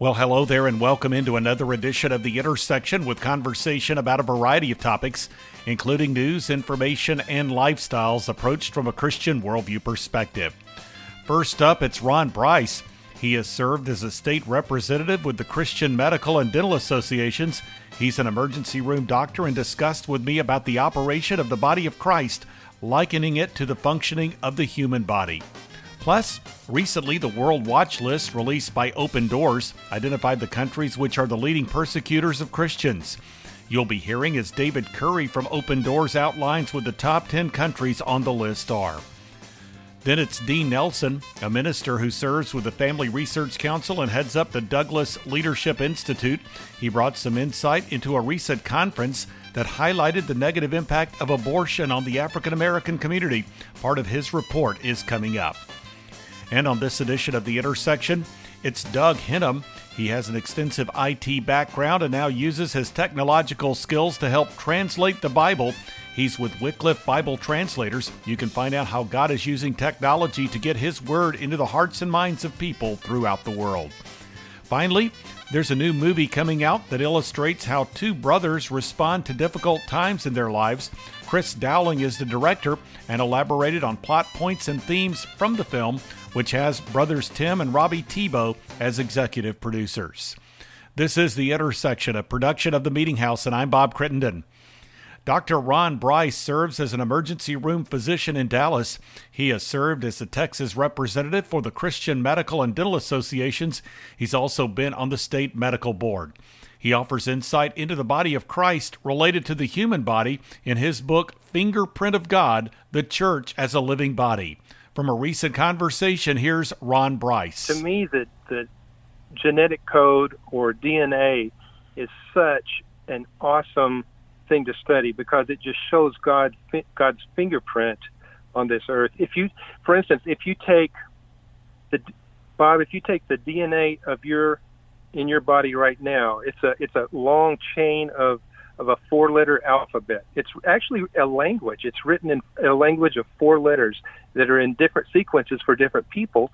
Well, hello there, and welcome into another edition of The Intersection with conversation about a variety of topics, including news, information, and lifestyles approached from a Christian worldview perspective. First up, it's Ron Bryce. He has served as a state representative with the Christian Medical and Dental Associations. He's an emergency room doctor and discussed with me about the operation of the body of Christ, likening it to the functioning of the human body. Plus, recently the World Watch List released by Open Doors identified the countries which are the leading persecutors of Christians. You'll be hearing as David Curry from Open Doors outlines what the top 10 countries on the list are. Then it's Dean Nelson, a minister who serves with the Family Research Council and heads up the Douglass Leadership Institute. He brought some insight into a recent conference that highlighted the negative impact of abortion on the African American community. Part of his report is coming up. And on this edition of The Intersection, it's Doug Hennum. He has an extensive IT background and now uses his technological skills to help translate the Bible. He's with Wycliffe Bible Translators. You can find out how God is using technology to get His Word into the hearts and minds of people throughout the world. Finally, there's a new movie coming out that illustrates how two brothers respond to difficult times in their lives. Chris Dowling is the director and elaborated on plot points and themes from the film which has brothers Tim and Robbie Tebow as executive producers. This is The Intersection, a production of the Meeting House, and I'm Bob Crittenden. Dr. Ron Bryce serves as an emergency room physician in Dallas. He has served as the Texas representative for the Christian Medical and Dental Associations. He's also been on the state medical board. He offers insight into the body of Christ related to the human body in his book, Fingerprint of God The Church as a Living Body. From a recent conversation, here's Ron Bryce. To me, the, the genetic code or DNA is such an awesome thing to study because it just shows God God's fingerprint on this earth. If you, for instance, if you take the Bob, if you take the DNA of your in your body right now, it's a it's a long chain of of a four letter alphabet. It's actually a language. It's written in a language of four letters that are in different sequences for different people.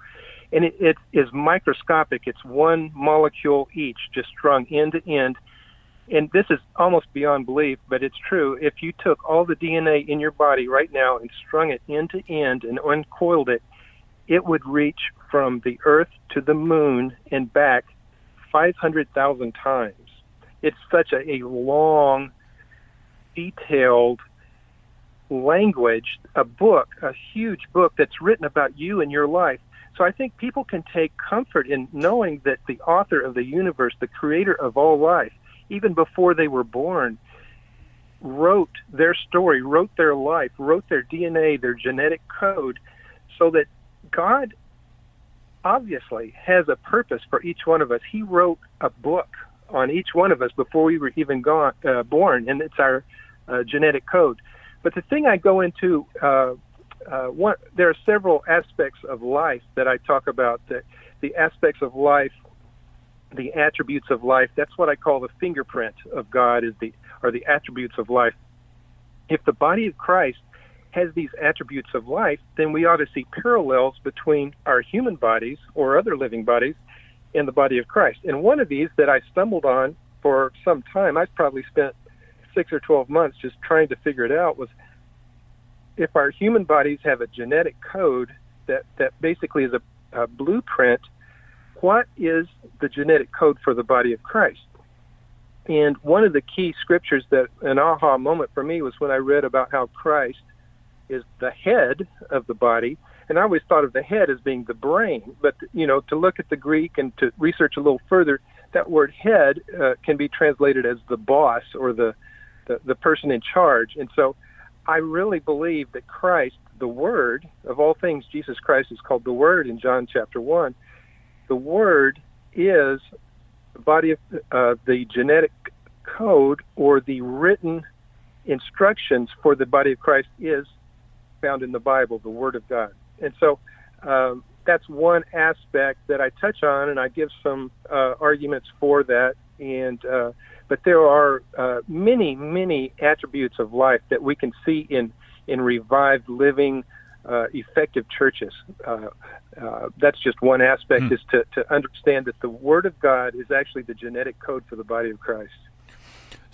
And it, it is microscopic. It's one molecule each, just strung end to end. And this is almost beyond belief, but it's true. If you took all the DNA in your body right now and strung it end to end and uncoiled it, it would reach from the Earth to the moon and back 500,000 times it's such a, a long, detailed language, a book, a huge book that's written about you and your life. So I think people can take comfort in knowing that the author of the universe, the creator of all life, even before they were born, wrote their story, wrote their life, wrote their DNA, their genetic code, so that God obviously has a purpose for each one of us. He wrote a book on each one of us before we were even uh, born, and it's our uh, genetic code. But the thing I go into, uh, uh, one, there are several aspects of life that I talk about. The, the aspects of life, the attributes of life. That's what I call the fingerprint of God. Is the are the attributes of life. If the body of Christ has these attributes of life, then we ought to see parallels between our human bodies or other living bodies in the body of Christ. And one of these that I stumbled on for some time, I probably spent six or 12 months just trying to figure it out, was if our human bodies have a genetic code that, that basically is a, a blueprint, what is the genetic code for the body of Christ? And one of the key scriptures that an aha moment for me was when I read about how Christ is the head of the body and I always thought of the head as being the brain. But you know, to look at the Greek and to research a little further, that word head uh, can be translated as the boss or the, the the person in charge. And so, I really believe that Christ, the Word of all things, Jesus Christ is called the Word in John chapter one. The Word is the body of uh, the genetic code or the written instructions for the body of Christ is found in the Bible, the Word of God and so um, that's one aspect that I touch on, and I give some uh, arguments for that. And uh, but there are uh, many, many attributes of life that we can see in in revived living uh, effective churches. Uh, uh, that's just one aspect, mm. is to, to understand that the Word of God is actually the genetic code for the body of Christ.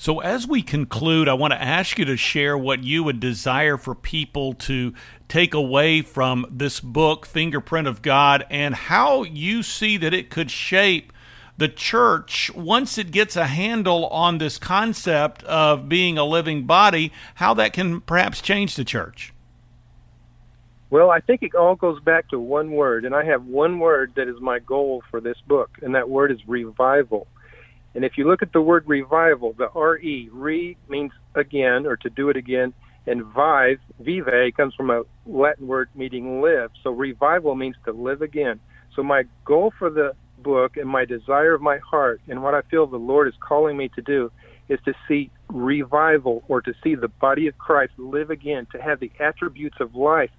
So, as we conclude, I want to ask you to share what you would desire for people to take away from this book, Fingerprint of God, and how you see that it could shape the church once it gets a handle on this concept of being a living body, how that can perhaps change the church. Well, I think it all goes back to one word, and I have one word that is my goal for this book, and that word is revival. And if you look at the word revival, the R-E, re means again or to do it again, and vive, vive comes from a Latin word meaning live. So revival means to live again. So my goal for the book and my desire of my heart and what I feel the Lord is calling me to do is to see revival or to see the body of Christ live again, to have the attributes of life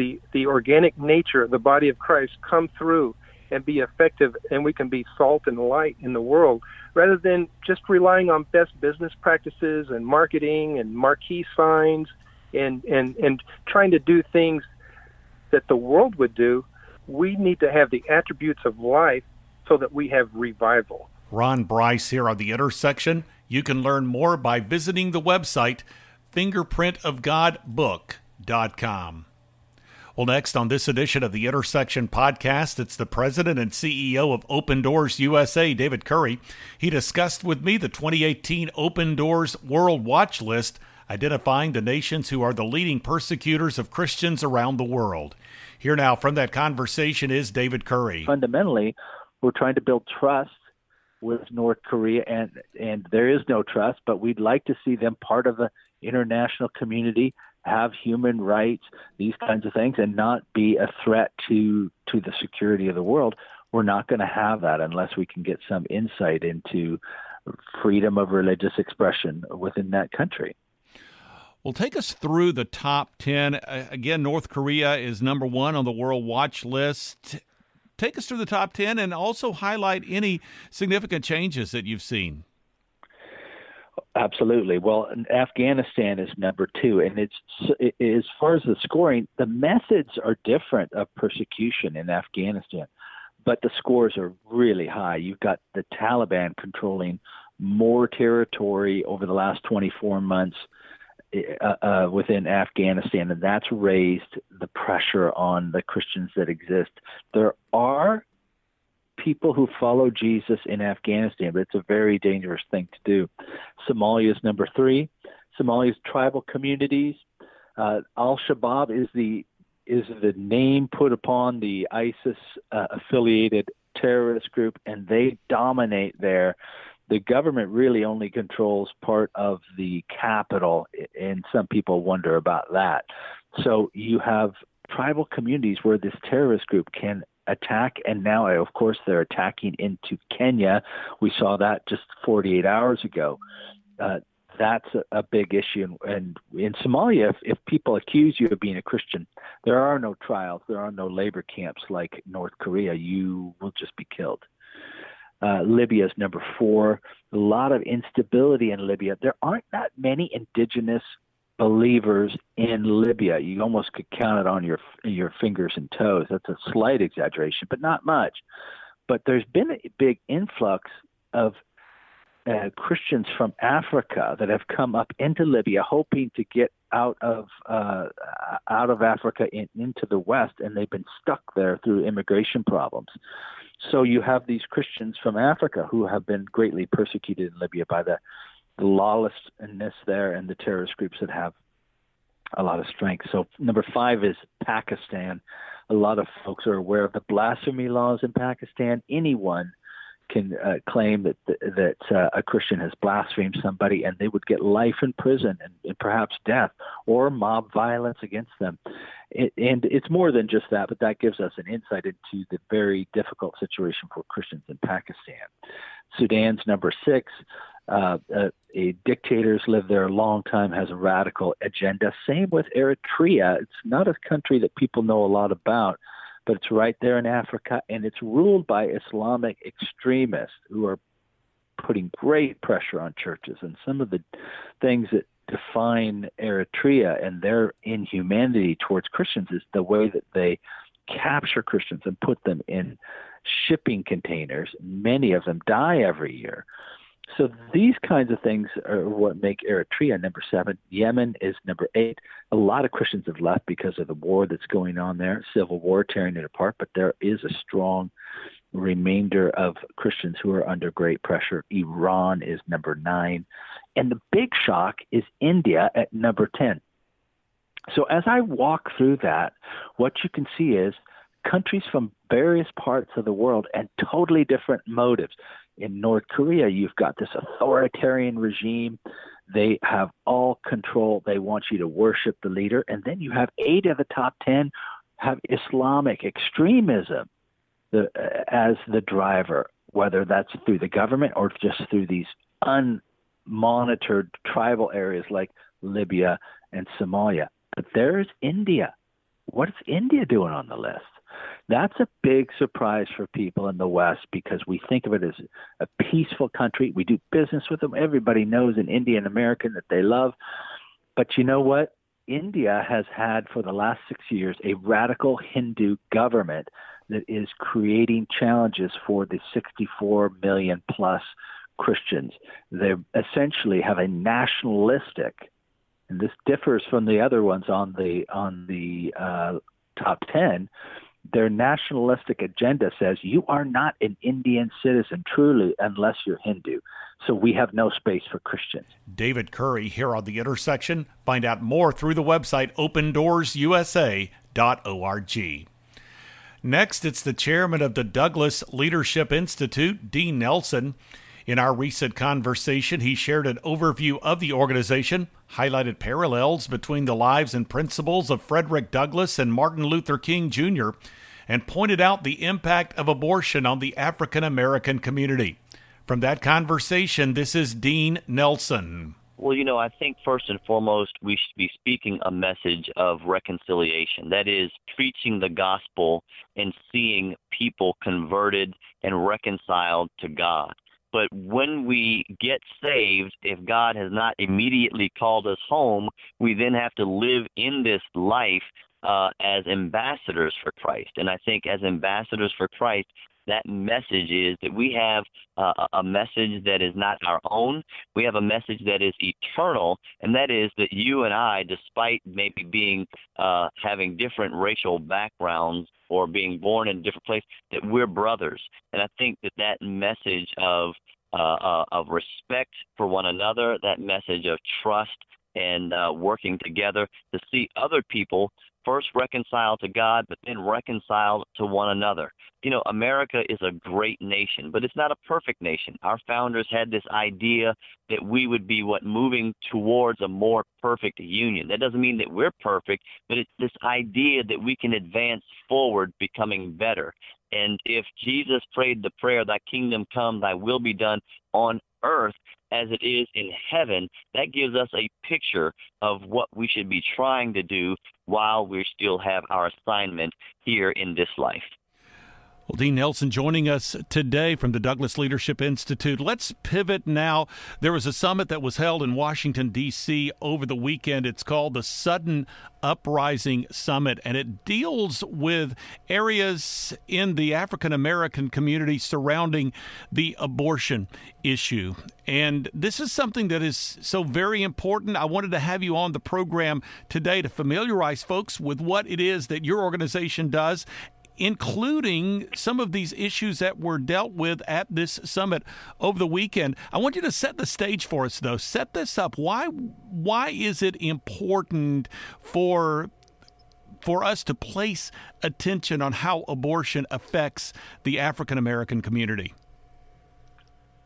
the, the organic nature of the body of Christ come through and be effective, and we can be salt and light in the world rather than just relying on best business practices and marketing and marquee signs and, and, and trying to do things that the world would do. We need to have the attributes of life so that we have revival. Ron Bryce here on the intersection. You can learn more by visiting the website fingerprintofgodbook.com. Well, next on this edition of the Intersection podcast, it's the president and CEO of Open Doors USA, David Curry. He discussed with me the 2018 Open Doors World Watch List, identifying the nations who are the leading persecutors of Christians around the world. Here now from that conversation is David Curry. Fundamentally, we're trying to build trust with North Korea, and and there is no trust, but we'd like to see them part of the international community have human rights, these kinds of things, and not be a threat to to the security of the world. We're not going to have that unless we can get some insight into freedom of religious expression within that country. Well, take us through the top 10. Again, North Korea is number one on the World Watch list. Take us through the top 10 and also highlight any significant changes that you've seen. Absolutely. Well, Afghanistan is number two, and it's as far as the scoring, the methods are different of persecution in Afghanistan, but the scores are really high. You've got the Taliban controlling more territory over the last 24 months uh, uh, within Afghanistan, and that's raised the pressure on the Christians that exist. There are people who follow Jesus in Afghanistan, but it's a very dangerous thing to do. Somalia is number three. Somalia's tribal communities. Uh, Al Shabaab is the is the name put upon the ISIS uh, affiliated terrorist group, and they dominate there. The government really only controls part of the capital, and some people wonder about that. So you have tribal communities where this terrorist group can attack, and now, of course, they're attacking into Kenya. We saw that just 48 hours ago. Uh, that's a, a, big issue. And, in Somalia, if, if people accuse you of being a Christian, there are no trials, there are no labor camps like North Korea. You will just be killed. Uh, Libya is number four. A lot of instability in Libya. There aren't that many indigenous believers in Libya. You almost could count it on your your fingers and toes. That's a slight exaggeration, but not much. But there's been a big influx of uh, Christians from Africa that have come up into Libya, hoping to get out of uh, out of Africa in, into the West, and they've been stuck there through immigration problems. So you have these Christians from Africa who have been greatly persecuted in Libya by the the lawlessness there and the terrorist groups that have a lot of strength. So number five is Pakistan. A lot of folks are aware of the blasphemy laws in Pakistan. Anyone can uh, claim that that uh, a Christian has blasphemed somebody, and they would get life in prison and, and perhaps death or mob violence against them. It, and it's more than just that, but that gives us an insight into the very difficult situation for Christians in Pakistan. Sudan's number six. Uh, a, a dictator's lived there a long time, has a radical agenda. Same with Eritrea. It's not a country that people know a lot about, but it's right there in Africa, and it's ruled by Islamic extremists who are putting great pressure on churches. And some of the things that define Eritrea and their inhumanity towards Christians is the way that they capture Christians and put them in shipping containers. Many of them die every year. So these kinds of things are what make Eritrea number seven. Yemen is number eight. A lot of Christians have left because of the war that's going on there, civil war tearing it apart, but there is a strong remainder of Christians who are under great pressure. Iran is number nine. And the big shock is India at number 10. So as I walk through that, what you can see is countries from various parts of the world and totally different motives. In North Korea, you've got this authoritarian regime. They have all control. They want you to worship the leader. And then you have eight of the top 10 have Islamic extremism the, as the driver, whether that's through the government or just through these unmonitored tribal areas like Libya and Somalia. But there's India. What is India doing on the list? That's a big surprise for people in the West because we think of it as a peaceful country. We do business with them. Everybody knows an Indian American that they love. But you know what? India has had for the last six years a radical Hindu government that is creating challenges for the 64 million plus Christians. They essentially have a nationalistic, and this differs from the other ones on the on the uh, top ten. Their nationalistic agenda says you are not an Indian citizen truly unless you're Hindu. So we have no space for Christians. David Curry here on the intersection. Find out more through the website opendoorsusa.org. Next, it's the chairman of the Douglass Leadership Institute, Dean Nelson. In our recent conversation, he shared an overview of the organization, highlighted parallels between the lives and principles of Frederick Douglass and Martin Luther King Jr., and pointed out the impact of abortion on the African American community. From that conversation, this is Dean Nelson. Well, you know, I think first and foremost, we should be speaking a message of reconciliation. That is, preaching the gospel and seeing people converted and reconciled to God. But when we get saved, if God has not immediately called us home, we then have to live in this life uh, as ambassadors for Christ. And I think as ambassadors for Christ, that message is that we have uh, a message that is not our own. We have a message that is eternal, and that is that you and I, despite maybe being uh, having different racial backgrounds or being born in a different place, that we're brothers. And I think that that message of uh, uh, of respect for one another, that message of trust and uh, working together to see other people first reconciled to God, but then reconciled to one another. You know, America is a great nation, but it's not a perfect nation. Our founders had this idea that we would be what moving towards a more perfect union. That doesn't mean that we're perfect, but it's this idea that we can advance forward becoming better. And if Jesus prayed the prayer, Thy kingdom come, Thy will be done on earth as it is in heaven, that gives us a picture of what we should be trying to do while we still have our assignment here in this life. Well, Dean Nelson joining us today from the Douglass Leadership Institute. Let's pivot now. There was a summit that was held in Washington, D.C. over the weekend. It's called the Sudden Uprising Summit, and it deals with areas in the African American community surrounding the abortion issue. And this is something that is so very important. I wanted to have you on the program today to familiarize folks with what it is that your organization does including some of these issues that were dealt with at this summit over the weekend. I want you to set the stage for us, though. Set this up. Why? Why is it important for for us to place attention on how abortion affects the African American community?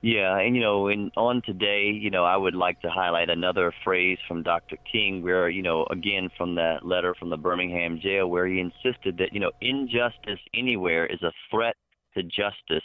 Yeah, and you know, in on today, you know, I would like to highlight another phrase from Dr. King, where you know, again from that letter from the Birmingham jail, where he insisted that you know, injustice anywhere is a threat to justice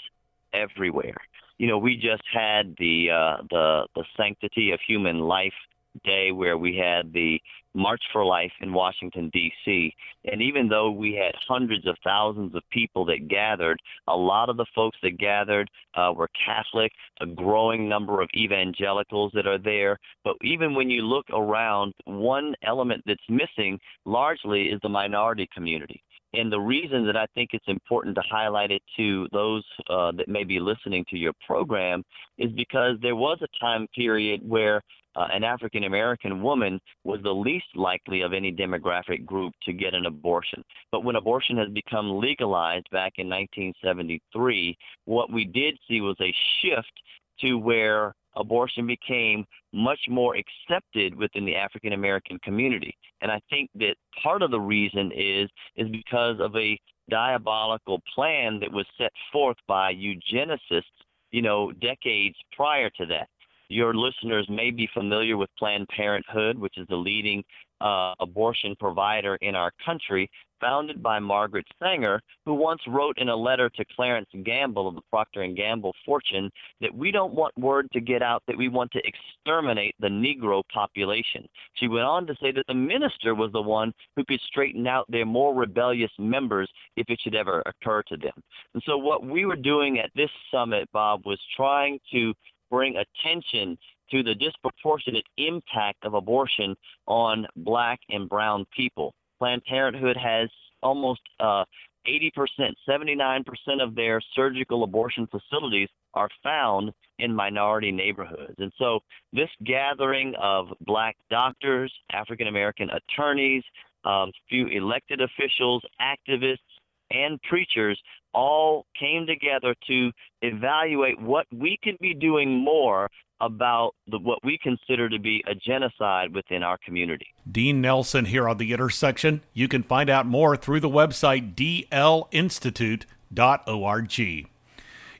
everywhere. You know, we just had the uh, the the sanctity of human life day where we had the March for Life in Washington, D.C. And even though we had hundreds of thousands of people that gathered, a lot of the folks that gathered uh, were Catholic, a growing number of evangelicals that are there. But even when you look around, one element that's missing largely is the minority community. And the reason that I think it's important to highlight it to those uh, that may be listening to your program is because there was a time period where uh, an African American woman was the least likely of any demographic group to get an abortion. But when abortion has become legalized back in 1973, what we did see was a shift to where abortion became much more accepted within the African American community. And I think that part of the reason is is because of a diabolical plan that was set forth by eugenicists, you know, decades prior to that. Your listeners may be familiar with Planned Parenthood, which is the leading uh, abortion provider in our country, founded by Margaret Sanger, who once wrote in a letter to Clarence Gamble of the Procter and Gamble fortune that we don't want word to get out that we want to exterminate the Negro population. She went on to say that the minister was the one who could straighten out their more rebellious members if it should ever occur to them. And so what we were doing at this summit, Bob, was trying to bring attention to the disproportionate impact of abortion on black and brown people. Planned Parenthood has almost uh, 80%, 79% of their surgical abortion facilities are found in minority neighborhoods. And so, this gathering of black doctors, African American attorneys, um, few elected officials, activists, and preachers all came together to evaluate what we could be doing more about the, what we consider to be a genocide within our community. Dean Nelson here on The Intersection. You can find out more through the website dlinstitute.org.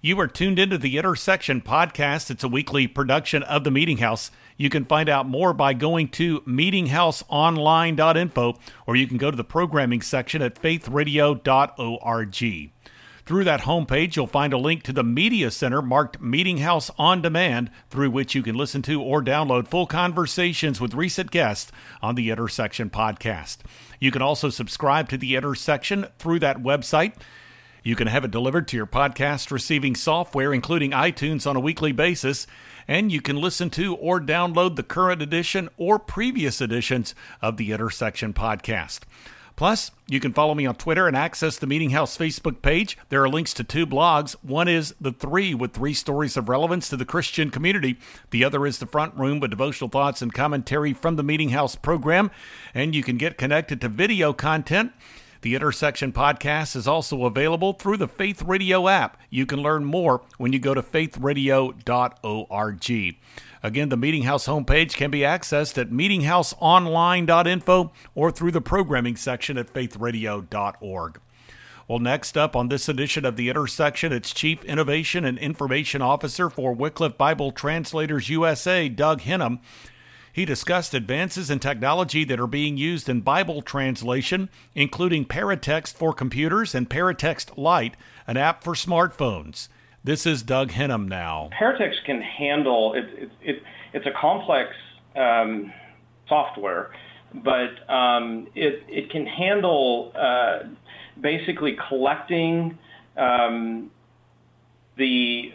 You are tuned into the Intersection podcast. It's a weekly production of the Meeting House. You can find out more by going to meetinghouseonline.info or you can go to the programming section at faithradio.org. Through that homepage, you'll find a link to the Media Center marked Meeting House on Demand, through which you can listen to or download full conversations with recent guests on the Intersection podcast. You can also subscribe to the Intersection through that website. You can have it delivered to your podcast receiving software, including iTunes, on a weekly basis. And you can listen to or download the current edition or previous editions of the Intersection podcast. Plus, you can follow me on Twitter and access the Meeting House Facebook page. There are links to two blogs. One is The Three, with three stories of relevance to the Christian community. The other is The Front Room, with devotional thoughts and commentary from the Meeting House program. And you can get connected to video content. The Intersection podcast is also available through the Faith Radio app. You can learn more when you go to faithradio.org. Again, the Meeting House homepage can be accessed at meetinghouseonline.info or through the programming section at faithradio.org. Well, next up on this edition of The Intersection, it's Chief Innovation and Information Officer for Wycliffe Bible Translators USA, Doug Hennum. He discussed advances in technology that are being used in Bible translation, including Paratext for computers and Paratext Lite, an app for smartphones. This is Doug Hennum now. Paratext can handle it. it, it it's a complex um, software, but um, it it can handle uh, basically collecting um, the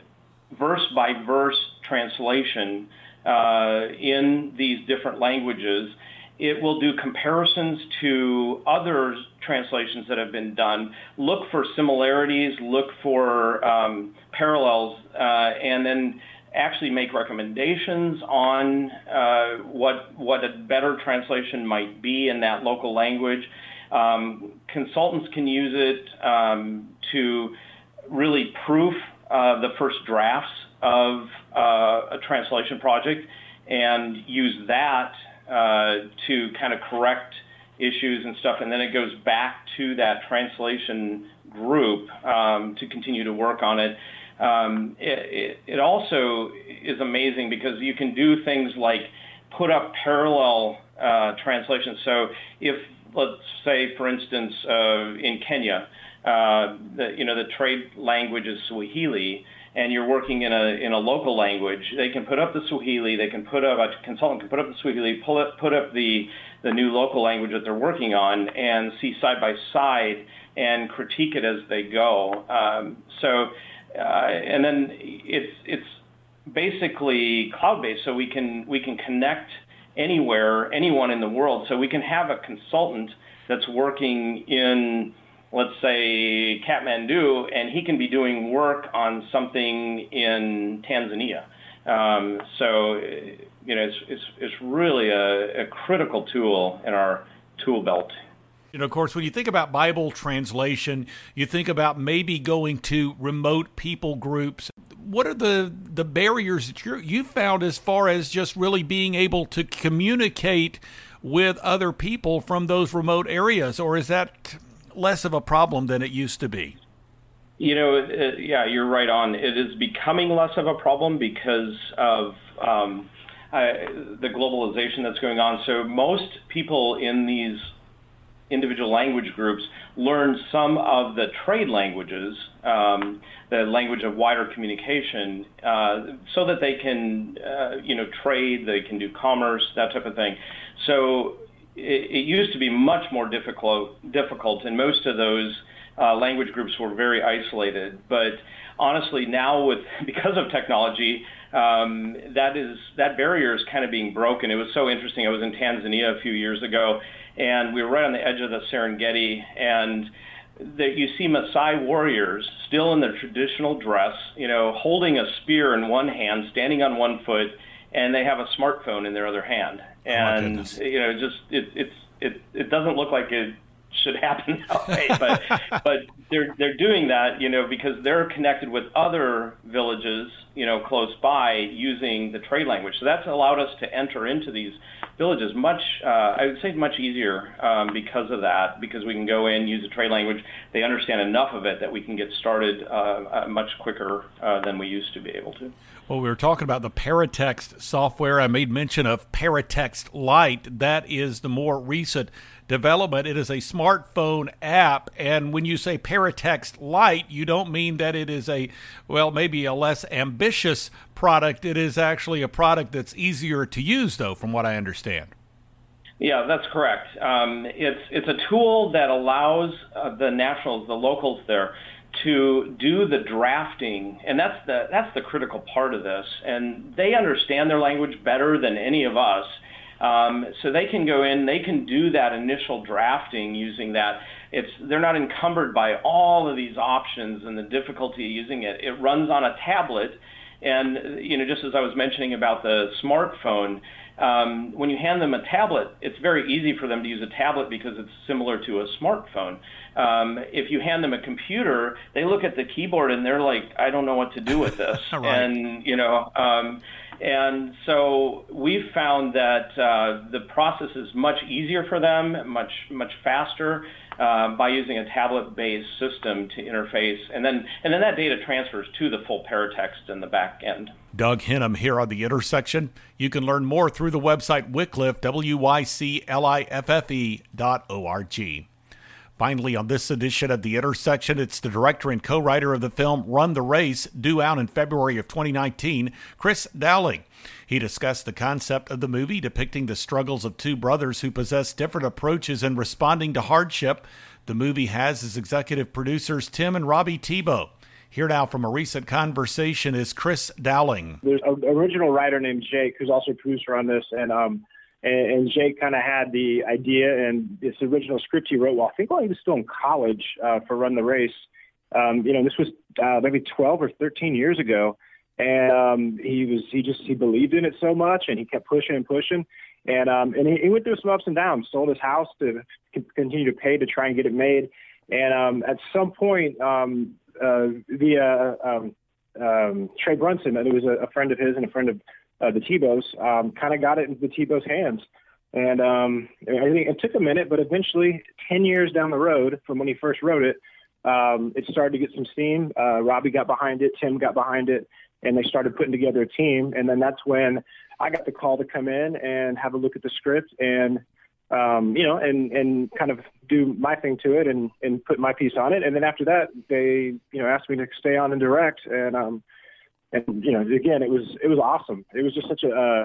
verse by verse translation uh, in these different languages it will do comparisons to other translations that have been done, look for similarities, look for um, parallels, uh, and then actually make recommendations on uh, what what a better translation might be in that local language. Um, consultants can use it um, to really proof uh, the first drafts of uh, a translation project and use that uh, to kind of correct issues and stuff, and then it goes back to that translation group um, to continue to work on it. Um, it, it. It also is amazing because you can do things like put up parallel uh, translations. So if let's say, for instance, uh, in Kenya, uh, the, you know the trade language is Swahili, and you're working in a in a local language, they can put up the Swahili, they can put up a consultant can put up the Swahili, pull it, put up the the new local language that they're working on, and see side by side and critique it as they go. Um, so, uh, and then it's it's basically cloud based, so we can we can connect anywhere, anyone in the world. So we can have a consultant that's working in let's say Kathmandu, and he can be doing work on something in Tanzania. Um, so, you know, it's, it's, it's really a, a critical tool in our tool belt. And of course, when you think about Bible translation, you think about maybe going to remote people groups. What are the, the barriers that you you found as far as just really being able to communicate with other people from those remote areas? Or is that less of a problem than it used to be? You know, it, yeah, you're right on. It is becoming less of a problem because of um, the globalization that's going on. So most people in these individual language groups learn some of the trade languages, um, the language of wider communication, uh, so that they can, uh, you know, trade, they can do commerce, that type of thing. So it, it used to be much more difficult, difficult, and most of those uh, language groups were very isolated. But honestly, now with because of technology, um, that is that barrier is kind of being broken. It was so interesting. I was in Tanzania a few years ago, and we were right on the edge of the Serengeti, and that you see Maasai warriors still in their traditional dress, you know, holding a spear in one hand, standing on one foot, and they have a smartphone in their other hand. Oh, and oh you know, just it, it's it it doesn't look like it should happen that way, but but they're they're doing that, you know, because they're connected with other villages, you know, close by using the trade language. So that's allowed us to enter into these villages much, uh, I would say, much easier um, because of that. Because we can go in, use the trade language, they understand enough of it that we can get started uh, uh, much quicker uh, than we used to be able to. Well, we were talking about the Paratext software. I made mention of Paratext Lite. That is the more recent development. It is a smartphone app. And when you say Paratext Lite, you don't mean that it is a, well, maybe a less ambitious product. It is actually a product that's easier to use, though, from what I understand. Yeah, that's correct. Um, it's it's a tool that allows uh, the nationals, the locals there, to do the drafting, and that's the that's the critical part of this. And they understand their language better than any of us. Um, so they can go in, they can do that initial drafting using that. It's they're not encumbered by all of these options and the difficulty of using it. It runs on a tablet, and you know, just as I was mentioning about the smartphone, um, when you hand them a tablet, it's very easy for them to use a tablet because it's similar to a smartphone. Um, if you hand them a computer, they look at the keyboard and they're like, I don't know what to do with this. right. And you know. Um, and so we've found that uh, the process is much easier for them, much much faster uh, by using a tablet-based system to interface, and then and then that data transfers to the full paratext in the back end. Doug Hennum here on the intersection. You can learn more through the website Wycliffe W Y C L I F F E dot O R G. Finally, on this edition of The Intersection, it's the director and co writer of the film Run the Race, due out in February of 2019, Chris Dowling. He discussed the concept of the movie depicting the struggles of two brothers who possess different approaches in responding to hardship. The movie has as executive producers Tim and Robbie Tebow. Here now from a recent conversation is Chris Dowling. There's an original writer named Jake who's also a producer on this, and um, and, and Jake kind of had the idea and this original script he wrote while I think while he was still in college uh, for Run the Race. Um, you know, this was uh, maybe 12 or 13 years ago, and um, he was he just he believed in it so much, and he kept pushing and pushing, and um, and he, he went through some ups and downs. Sold his house to continue to pay to try and get it made, and um, at some point, um, uh, via um, um, Trey Brunson, who was a, a friend of his and a friend of uh, the Tebows, um, kind of got it into the Tebows' hands. And um, I think it took a minute, but eventually, 10 years down the road from when he first wrote it, um, it started to get some steam. Uh, Robbie got behind it, Tim got behind it, and they started putting together a team. And then that's when I got the call to come in and have a look at the script and, um, you know, and, and kind of do my thing to it and, and put my piece on it. And then after that, they, you know, asked me to stay on and direct. And, um, and you know, again, it was it was awesome. It was just such a uh,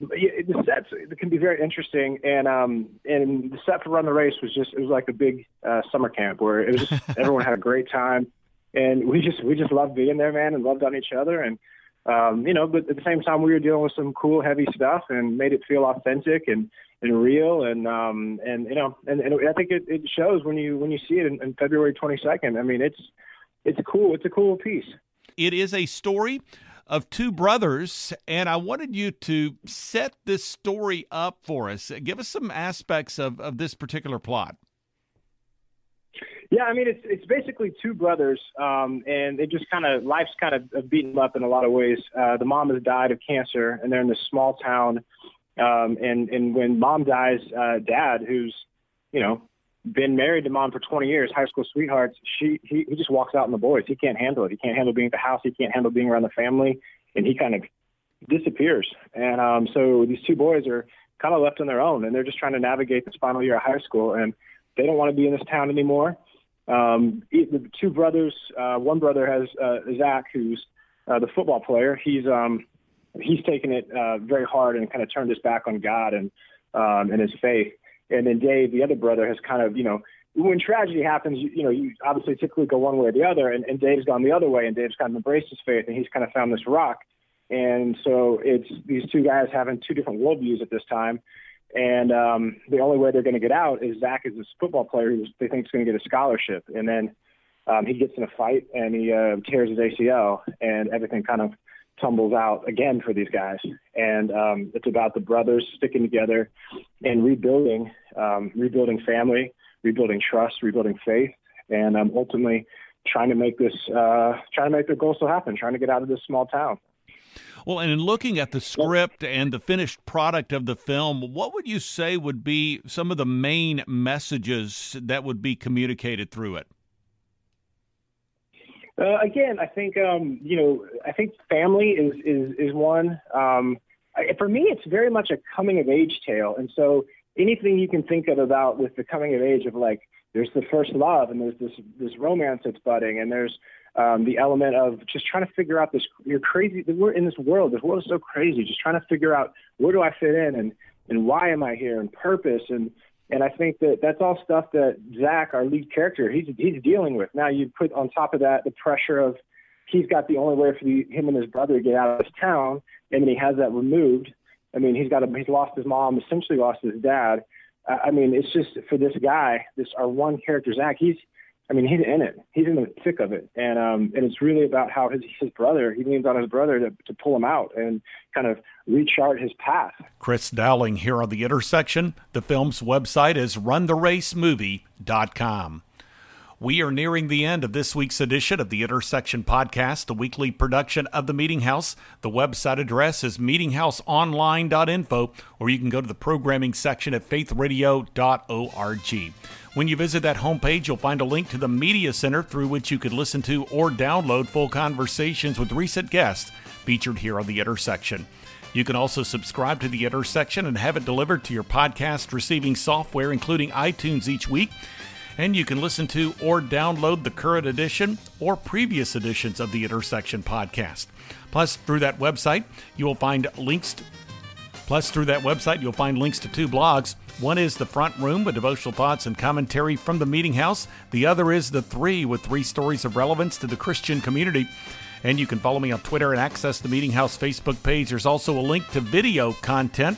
the sets it can be very interesting, and um, and the set for Run the Race was just it was like a big uh, summer camp where it was just everyone had a great time, and we just we just loved being there, man, and loved on each other, and um, you know, but at the same time we were dealing with some cool, heavy stuff, and made it feel authentic and and real, and um, and you know, and, and I think it, it shows when you when you see it in, in February 22nd. I mean, it's it's cool. It's a cool piece. It is a story of two brothers, and I wanted you to set this story up for us. Give us some aspects of, of this particular plot. Yeah, I mean it's it's basically two brothers, um, and they just kind of life's kind of beaten up in a lot of ways. Uh, the mom has died of cancer, and they're in this small town. Um, and and when mom dies, uh, dad, who's you know been married to mom for 20 years, high school sweethearts. She he, he just walks out on the boys. He can't handle it. He can't handle being at the house. He can't handle being around the family, and he kind of disappears. And um, so these two boys are kind of left on their own, and they're just trying to navigate this final year of high school, and they don't want to be in this town anymore. Um, the two brothers, uh, one brother has uh, Zach, who's uh, the football player. He's um, he's taken it uh, very hard and kind of turned his back on God and um, and his faith and then Dave, the other brother, has kind of, you know, when tragedy happens, you, you know, you obviously typically go one way or the other, and, and Dave's gone the other way, and Dave's kind of embraced his faith, and he's kind of found this rock. And so it's these two guys having two different worldviews at this time. And um, the only way they're going to get out is Zach is this football player who they think is going to get a scholarship. And then um, he gets in a fight and he uh, tears his ACL, and everything kind of tumbles out again for these guys. And um, it's about the brothers sticking together and rebuilding, um, rebuilding family, rebuilding trust, rebuilding faith, and um, ultimately trying to make this, uh, trying to make their goal still happen, trying to get out of this small town. Well, and in looking at the script and the finished product of the film, what would you say would be some of the main messages that would be communicated through it? Uh, again, I think um, you know, I think family is is is one. Um, I, for me, it's very much a coming of age tale, and so anything you can think of about with the coming of age of like there's the first love and there's this this romance that's budding and there's um, the element of just trying to figure out this you're crazy we're in this world this world is so crazy just trying to figure out where do I fit in and and why am I here and purpose and and I think that that's all stuff that Zach, our lead character, he's he's dealing with. Now you put on top of that the pressure of he's got the only way for the, him and his brother to get out of this town, and then he has that removed. I mean, he's got a, he's lost his mom, essentially lost his dad. I mean, it's just for this guy, this our one character Zach. He's I mean, he's in it. He's in the thick of it, and um, and it's really about how his his brother. He leans on his brother to to pull him out and kind of rechart his path. Chris Dowling here on the intersection. The film's website is runtheracemovie.com. We are nearing the end of this week's edition of the Intersection Podcast, the weekly production of the Meeting House. The website address is meetinghouseonline.info, or you can go to the programming section at faithradio.org. When you visit that homepage, you'll find a link to the Media Center through which you could listen to or download full conversations with recent guests featured here on The Intersection. You can also subscribe to The Intersection and have it delivered to your podcast receiving software, including iTunes, each week. And you can listen to or download the current edition or previous editions of the Intersection podcast. Plus, through that website, you will find links. To, plus, through that website, you'll find links to two blogs one is The Front Room with devotional thoughts and commentary from the Meeting House. The other is The Three with three stories of relevance to the Christian community. And you can follow me on Twitter and access the Meeting House Facebook page. There's also a link to video content.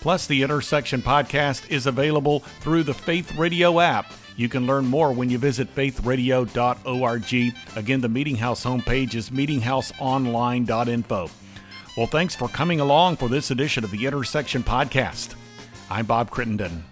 Plus, the Intersection podcast is available through the Faith Radio app. You can learn more when you visit faithradio.org. Again, the Meeting House homepage is meetinghouseonline.info. Well, thanks for coming along for this edition of the Intersection Podcast. I'm Bob Crittenden.